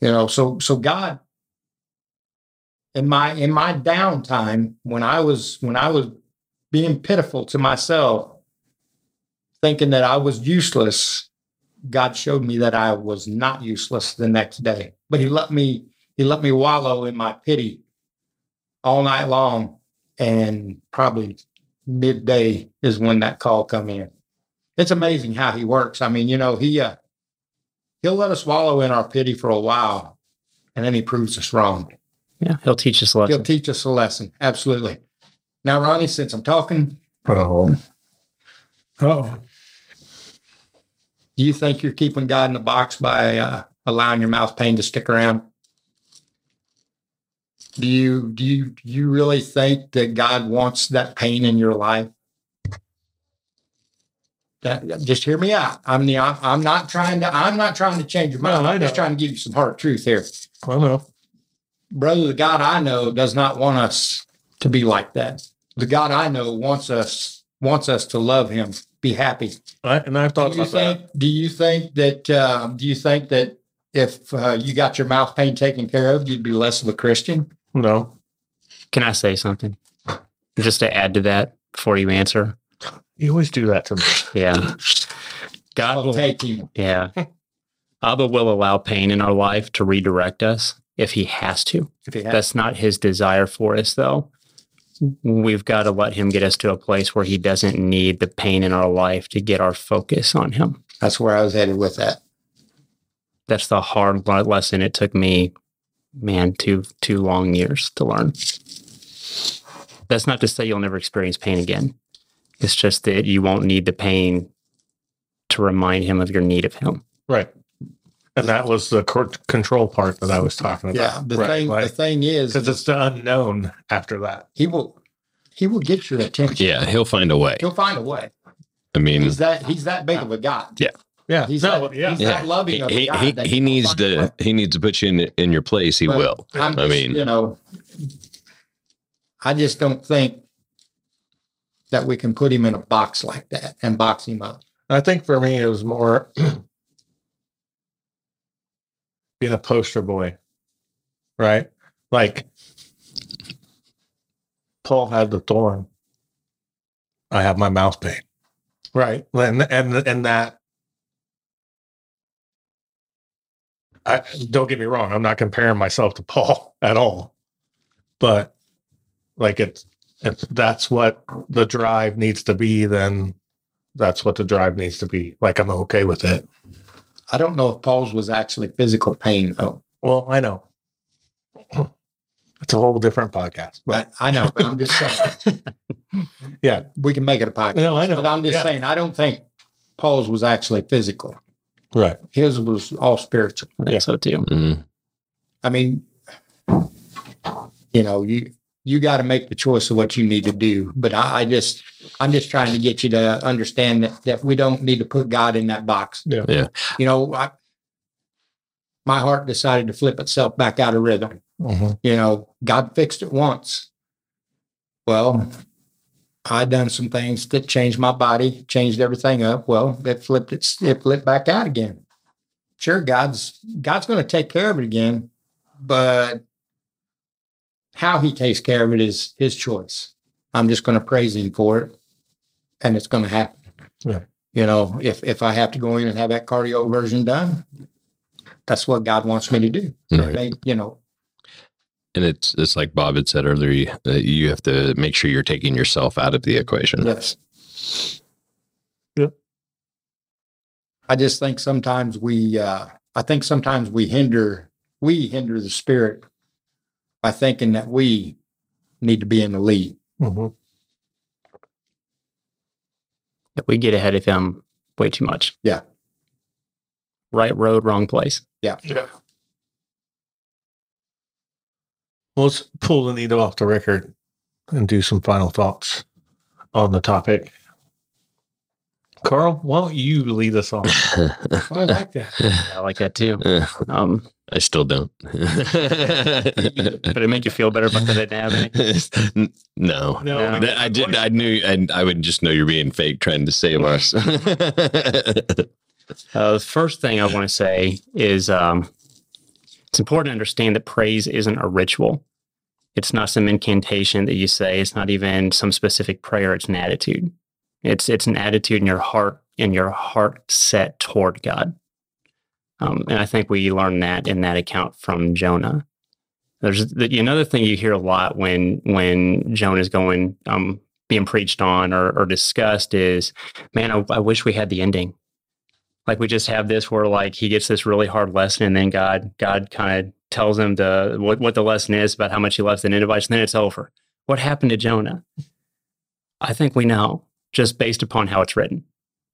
you know so so god in my in my downtime when i was when i was being pitiful to myself thinking that i was useless god showed me that i was not useless the next day but he let me he let me wallow in my pity all night long and probably midday is when that call come in it's amazing how he works i mean you know he uh he'll let us wallow in our pity for a while, and then he proves us wrong. Yeah, he'll teach us a lesson. He'll teach us a lesson. Absolutely. Now, Ronnie, since I'm talking, Oh, Oh, do you think you're keeping God in the box by uh, allowing your mouth pain to stick around? Do you do you do you really think that God wants that pain in your life? That, just hear me out. I'm the I'm, not trying to I'm not trying to change your mind. No, I'm just trying to give you some hard truth here. Well, know. brother, the God I know does not want us to be like that. The God I know wants us wants us to love Him, be happy. I, and I've thought Do you about that. Do you think that? Uh, do you think that if uh, you got your mouth pain taken care of, you'd be less of a Christian? No, Can I say something? Just to add to that before you answer. you always do that to me. Yeah. God I'll take you. Yeah. Abba will allow pain in our life to redirect us if he has to. If he had, That's not his desire for us, though. We've got to let him get us to a place where he doesn't need the pain in our life to get our focus on him. that's where I was headed with that. That's the hard lesson it took me, man, two two long years to learn. That's not to say you'll never experience pain again. It's just that you won't need the pain to remind him of your need of him. Right. And that was the cor- control part that I was talking about. Yeah. The right, thing. right. The thing is, because it's the unknown after that. he will. He will get your attention. Yeah, he'll find a way. He'll find a way. I mean, He's that. He's that big of a God. Yeah. Yeah, He's no, that, yeah. He's Yeah. that loving he, of a he, he, he needs find a to he needs to put you in in your place. He But will. I'm I just, mean, you know, I just don't think that we can put him in a box like that and box him up. I think for me, it was more being a poster boy, right? Like Paul had the thorn. I have my mouth pain, right? And and and that. I don't get me wrong. I'm not comparing myself to Paul at all, but like it's if that's what the drive needs to be, then that's what the drive needs to be. Like I'm okay with it. I don't know if Paul's was actually physical pain though. Well, I know. It's a whole different podcast. But But I know, but I'm just saying yeah. we can make it a podcast. No, I know. But I'm just Yeah. saying I don't think Paul's was actually physical. Right. His was all spiritual. I think Yeah. so too. mm, I mean, you know, you you got to make the choice of what you need to do. But I, I just I'm just trying to get you to understand that that we don't need to put God in that box. Yeah. Yeah. You know, I, my heart decided to flip itself back out of rhythm. Mhm. You know, God fixed it once. Well, I done some things that changed my body, changed everything up. Well, it flipped it, it flipped back out again. Sure, God's God's going to take care of it again, but how He takes care of it is His choice. I'm just going to praise Him for it, and it's going to happen. Yeah. You know, if if I have to go in and have that cardioversion done, that's what God wants me to do. Right. They- you know, and it's it's like Bob had said earlier. You, uh, you have to make sure you're taking yourself out of the equation. Yes. Yep. I just think sometimes we, uh, I think sometimes we hinder, we hinder the spirit by thinking that we need to be in the lead. Mhm. We get ahead of him way too much. Yeah. Right road, wrong place. Yeah. Well, let's pull the needle off the record and do some final thoughts on the topic. Carl, why don't you lead us on? I like that. I like that too. Um, I still don't. but it make you feel better about that I didn't have any. N- no. No. That- I did. I knew. I, I would just know you're being fake, trying to save us. Uh, the first thing I want to say is um, it's important to understand that praise isn't a ritual. It's not some incantation that you say. It's not even some specific prayer. It's an attitude. It's it's an attitude in your heart, in your heart set toward God. Um, and I think we learn that in that account from Jonah. There's the, another thing you hear a lot when when Jonah is going um, being preached on or, or discussed is, man, I, I wish we had the ending. Like we just have this where like he gets this really hard lesson and then God God kind of tells him the what, what the lesson is about how much he loves the Ninevites, and then it's over. What happened to Jonah? I think we know just based upon how it's written.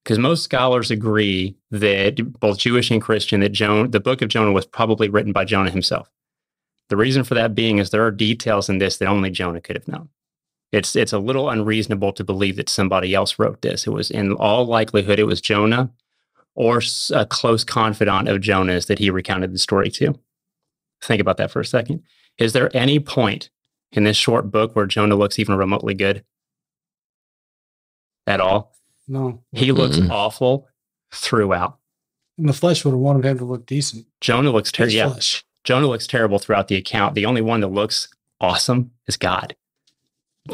Because most scholars agree that both Jewish and Christian that Jonah, the book of Jonah was probably written by Jonah himself. The reason for that being is there are details in this that only Jonah could have known. It's it's a little unreasonable to believe that somebody else wrote this. It was in all likelihood it was Jonah or a close confidant of Jonah's that he recounted the story to. Think about that for a second. Is there any point in this short book where Jonah looks even remotely good? At all? No. He looks Mm-mm. awful throughout. And the flesh would have wanted him to look decent. Jonah looks terrible. Yeah. Jonah looks terrible throughout the account. The only one that looks awesome is God.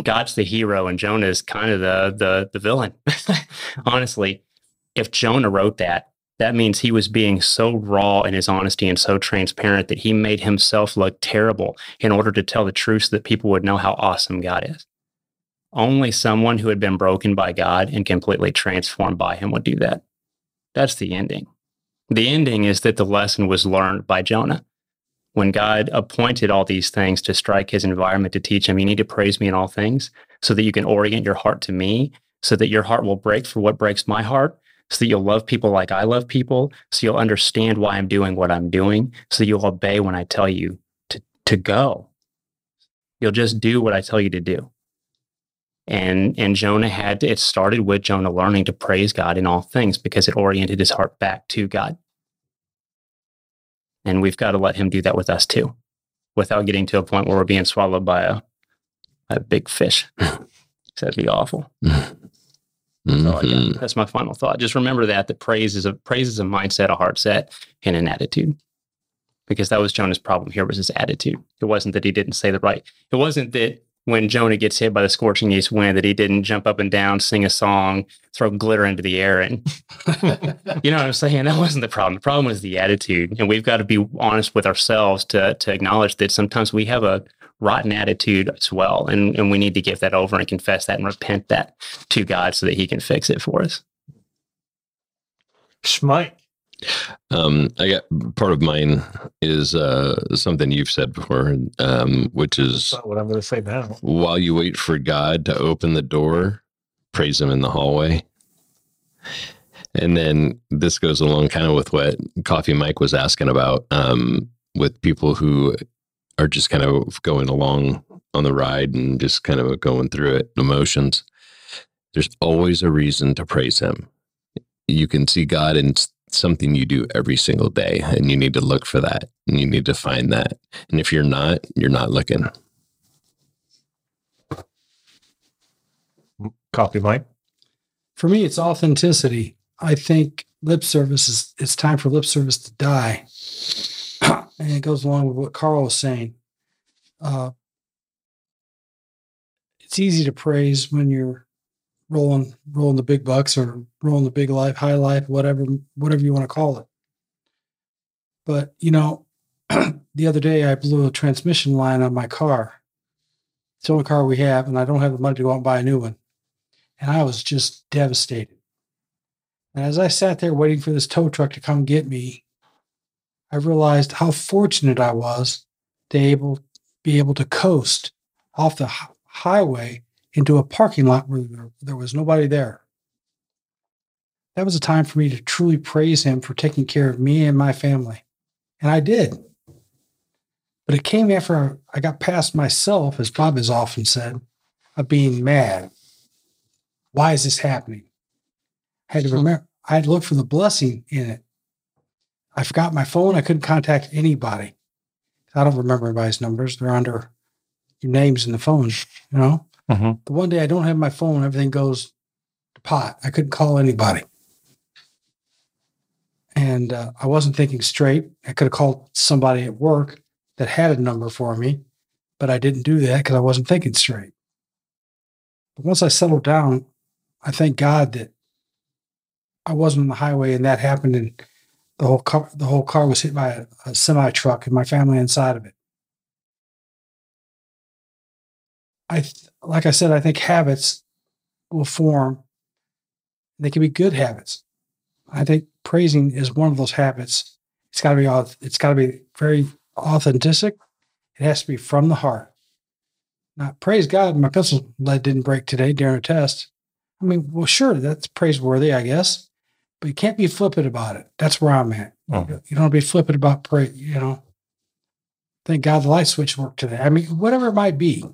God's the hero, and Jonah is kind of the the the villain. Honestly, if Jonah wrote that, that means he was being so raw in his honesty and so transparent that he made himself look terrible in order to tell the truth so that people would know how awesome God is. Only someone who had been broken by God and completely transformed by him would do that. That's the ending. The ending is that the lesson was learned by Jonah. When God appointed all these things to strike his environment to teach him, you need to praise me in all things so that you can orient your heart to me, so that your heart will break for what breaks my heart, so that you'll love people like I love people, so you'll understand why I'm doing what I'm doing, so you'll obey when I tell you to, to go. You'll just do what I tell you to do. And and Jonah had to, it started with Jonah learning to praise God in all things because it oriented his heart back to God. And we've got to let him do that with us too, without getting to a point where we're being swallowed by a, a big fish. That'd be awful. That's, all I got. Mhm. That's my final thought. Just remember that that praise is a praise is a mindset, a heart set, and an attitude. Because that was Jonah's problem here was his attitude. It wasn't that he didn't say the right. It wasn't that when Jonah gets hit by the scorching east wind that he didn't jump up and down, sing a song, throw glitter into the air, and you know what I'm saying? That wasn't the problem. The problem was the attitude. And we've got to be honest with ourselves to to acknowledge that sometimes we have a rotten attitude as well. And and we need to give that over and confess that and repent that to God so that He can fix it for us. Schmike. Um, I got part of mine is uh, something you've said before, um, which is what I'm going to say now. while you wait for God to open the door, praise Him in the hallway. And then this goes along kind of with what Coffee Mike was asking about um, with people who are just kind of going along on the ride and just kind of going through it, emotions. There's always a reason to praise Him. You can see God in something you do every single day, and you need to look for that and you need to find that. And if you're not, you're not looking. Coffee, Mike. For me, it's authenticity. I think lip service is it's time for lip service to die. and it goes along with what Carl was saying. Uh, it's easy to praise when you're rolling rolling the big bucks or rolling the big life, high life, whatever whatever you want to call it. But you know, the other day I blew a transmission line on my car. It's the only car we have, and I don't have the money to go out and buy a new one. And I was just devastated. And as I sat there waiting for this tow truck to come get me, I realized how fortunate I was to able be able to coast off the hi- highway into a parking lot where there, was nobody there. That was a time for me to truly praise him for taking care of me and my family. And I did. But it came after I got past myself, as Bob has often said, of being mad. Why is this happening? I had to hmm. remember, I had to look for the blessing in it. I forgot my phone. I couldn't contact anybody. I don't remember anybody's numbers. They're under your names in the phone, you know? Mhm. The one day I don't have my phone, everything goes to pot. I couldn't call anybody. And uh, I wasn't thinking straight. I could have called somebody at work that had a number for me, but I didn't do that because I wasn't thinking straight. But once I settled down, I thank God that I wasn't on the highway and that happened and the whole car the whole car was hit by a, a semi truck and my family inside of it. I like I said, I think habits will form. They can be good habits. I think praising is one of those habits. It's got to be it's got to be very authentic. It has to be from the heart. Not praise God, my pencil lead didn't break today during a test. I mean, well, sure, that's praiseworthy, I guess, but you can't be flippant about it. That's where I'm at. Mhm. You don't be flippant about praise. You know, thank God the light switch worked today. I mean, whatever it might be.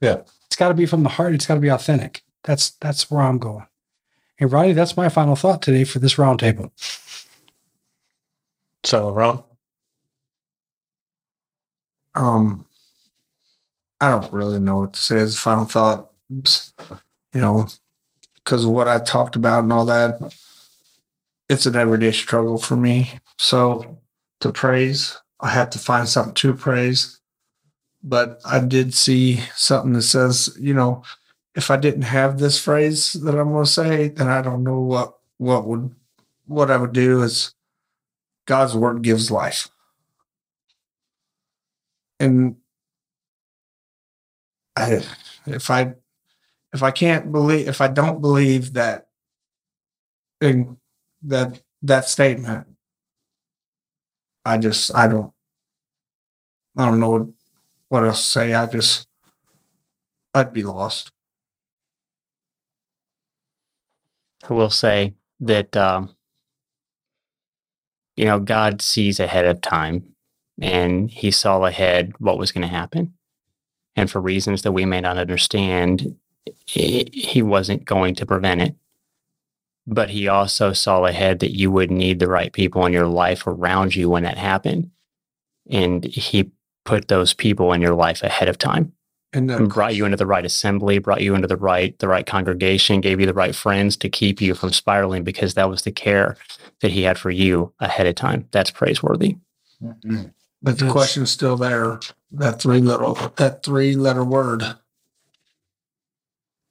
Yeah. it's got to be from the heart. It's got to be authentic. That's that's where I'm going. And Ronnie, that's my final thought today for this roundtable. So, Ron, Um, I don't really know what to say as a final thought. You know, because of what I talked about and all that, it's an everyday struggle for me. So to praise, I have to find something to praise. But I did see something that says, you know, if I didn't have this phrase that I'm going to say, then I don't know what what would what I would do is God's word gives life. And I, if I if I can't believe if I don't believe that in that that statement, I just I don't I don't know what else to say. I just I'd be lost. I will say that um, you know God sees ahead of time, and He saw ahead what was going to happen, and for reasons that we may not understand, he he wasn't going to prevent it. But He also saw ahead that you would need the right people in your life around you when that happened, and He put those people in your life ahead of time And and brought you into the right assembly, brought you into the right the right congregation, gave you the right friends to keep you from spiraling because that was the care that he had for you ahead of time. That's praiseworthy. Mhm. But the question is still there. That three little that three letter word.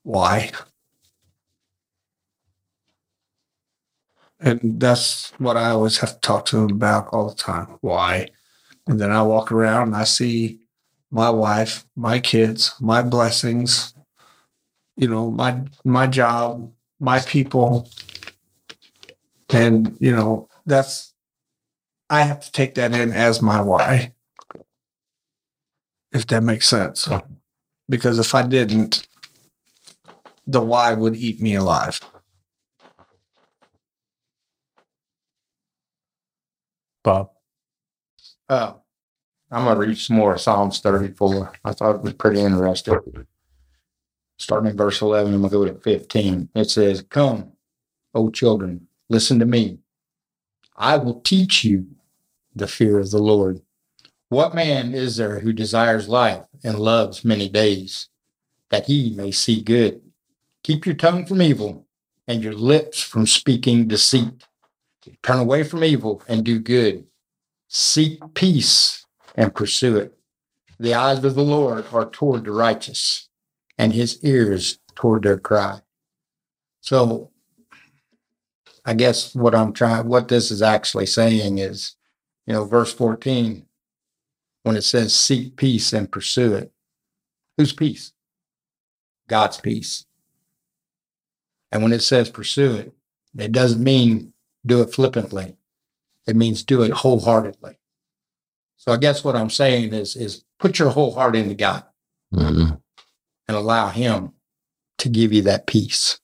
Why? And that's what I always have to talk to him about all the time. Why? And then I walk around and I see my wife, my kids, my blessings, you know, my my job, my people. And, you know, that's I have to take that in as my why. If that makes sense. Because if I didn't, the why would eat me alive. Bob. Uh, I'm gonna read some more Psalms 34. I thought it was pretty interesting. Starting in verse 11, I'm gonna go to 15. It says, "Come, O children, listen to me. I will teach you the fear of the Lord. What man is there who desires life and loves many days, that he may see good? Keep your tongue from evil and your lips from speaking deceit. Turn away from evil and do good." Seek peace and pursue it. The eyes of the Lord are toward the righteous, and his ears toward their cry. So, I guess what I'm trying, what this is actually saying is, you know, verse 14, when it says seek peace and pursue it, whose peace? God's peace. And when it says pursue it, it doesn't mean do it flippantly. It means do it wholeheartedly. So I guess what I'm saying is, is put your whole heart into God Mhm. and allow Him to give you that peace.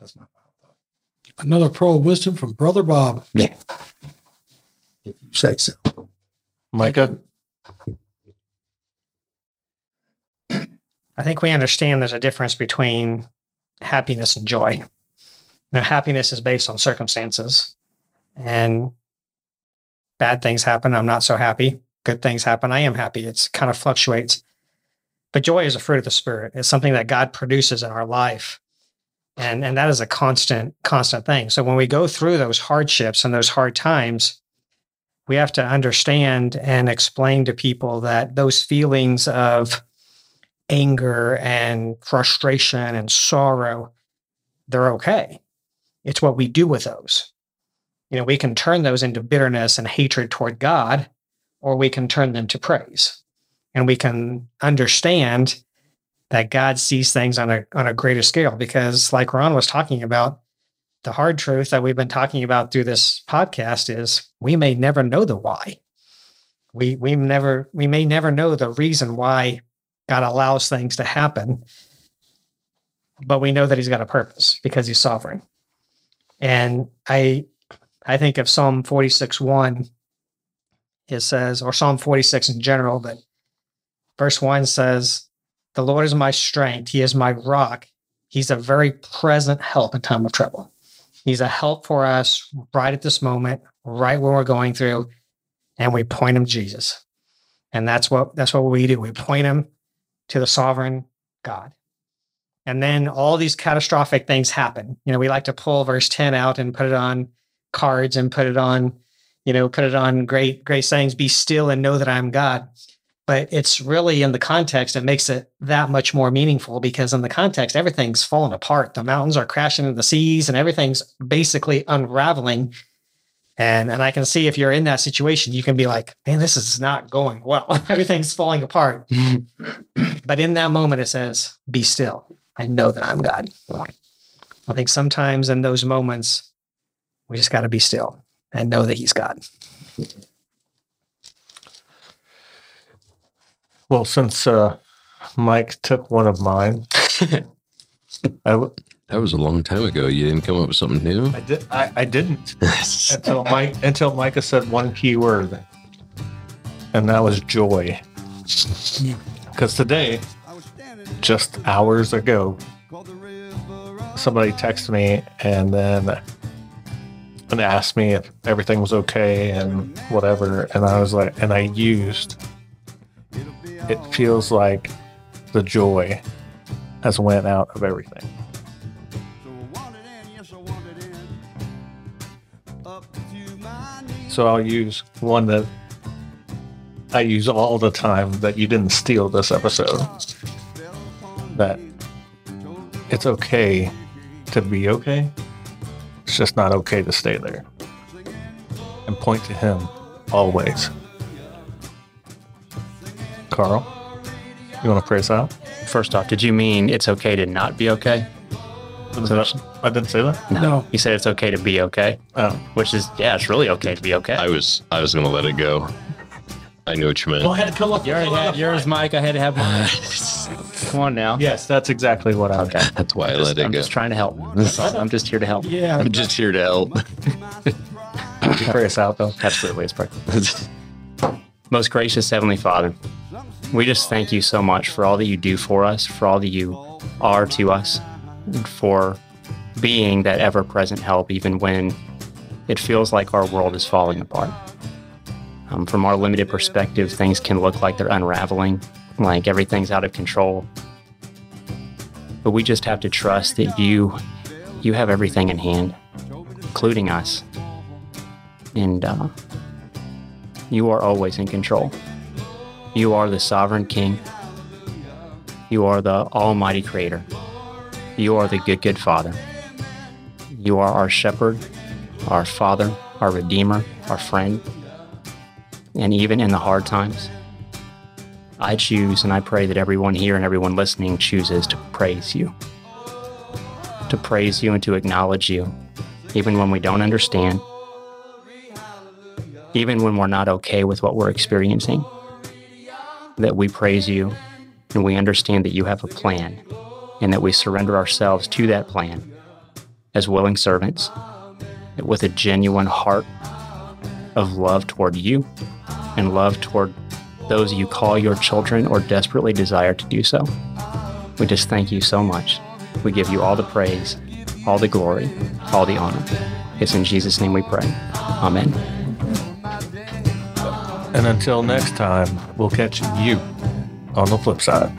That's my thought. Another pro of wisdom from Brother Bob. Yeah. If you say so. Micah. I think we understand there's a difference between happiness and joy. Now, happiness is based on circumstances, and bad things happen. I'm not so happy. Good things happen. I am happy. It's kind of fluctuates. But joy is a fruit of the spirit. It's something that God produces in our life. And, and that is a constant, constant thing. So when we go through those hardships and those hard times, we have to understand and explain to people that those feelings of anger and frustration and sorrow, they're okay. It's what we do with those. You know, we can turn those into bitterness and hatred toward God, or we can turn them to praise. And we can understand that God sees things on a on a greater scale because like Ron was talking about, the hard truth that we've been talking about through this podcast is we may never know the why. We we never we may never know the reason why God allows things to happen, but we know that He's got a purpose because He's sovereign. And I I think of Psalm 46 1, it says, or Psalm 46 in general, but verse 1 says, The Lord is my strength, He is my rock. He's a very present help in time of trouble. He's a help for us right at this moment, right when we're going through, and we point him Jesus. And that's what that's what we do. We point him to the sovereign God. And then all these catastrophic things happen. You know, we like to pull verse 10 out and put it on cards and put it on, you know, put it on great, great sayings, be still and know that I'm God. But it's really in the context, it makes it that much more meaningful because in the context, everything's falling apart. The mountains are crashing into the seas and everything's basically unraveling. And and I can see if you're in that situation, you can be like, man, this is not going well. Everything's falling apart. Mm-hmm. but in that moment, it says, be still. I know that I'm God. I think sometimes in those moments, we just got to be still and know that He's God. Well, since uh, Mike took one of mine, I, w- That was a long time ago. You didn't come up with something new. I did. I, I didn't until Mike until Micah said one key word, and that was joy. Because today, just hours ago, somebody texted me and then and asked me if everything was okay and whatever, and I was like, and I used. It feels like the joy has went out of everything. So I'll use one that I use all the time that you didn't steal this episode. That it's okay to be okay. It's just not okay to stay there. And point to him always. Carl, you want to pray us out? First off, did you mean it's okay to not be okay? Did I, I didn't say that. No. You said it's okay to be okay, Oh, which is yeah, it's really okay to be okay. I was I was gonna let it go. I knew what you meant. ahead, come up. you already had yours, Mike. I had to have mine. Come on now. Yes, that's exactly what I. Okay. That's why I let it I'm go. just trying to help. I'm just here to help. Yeah. I'm just here to help. Would pray us out though? Absolutely, it's perfect. Most gracious Heavenly Father, we just thank you so much for all that you do for us, for all that you are to us, and for being that ever present help, even when it feels like our world is falling apart. Um, from our limited perspective, things can look like they're unraveling, like everything's out of control. But we just have to trust that you, you have everything in hand, including us. And uh, you are always in control. You are the sovereign king. You are the almighty creator. You are the good, good father. You are our shepherd, our father, our redeemer, our friend. And even in the hard times, I choose and I pray that everyone here and everyone listening chooses to praise you. To praise you and to acknowledge you, even when we don't understand, even when we're not okay with what we're experiencing, that we praise you and we understand that you have a plan and that we surrender ourselves to that plan as willing servants with a genuine heart of love toward you and love toward those you call your children or desperately desire to do so. We just thank you so much. We give you all the praise, all the glory, all the honor. It's in Jesus' name we pray. Amen. And until next time, we'll catch you on the flip side.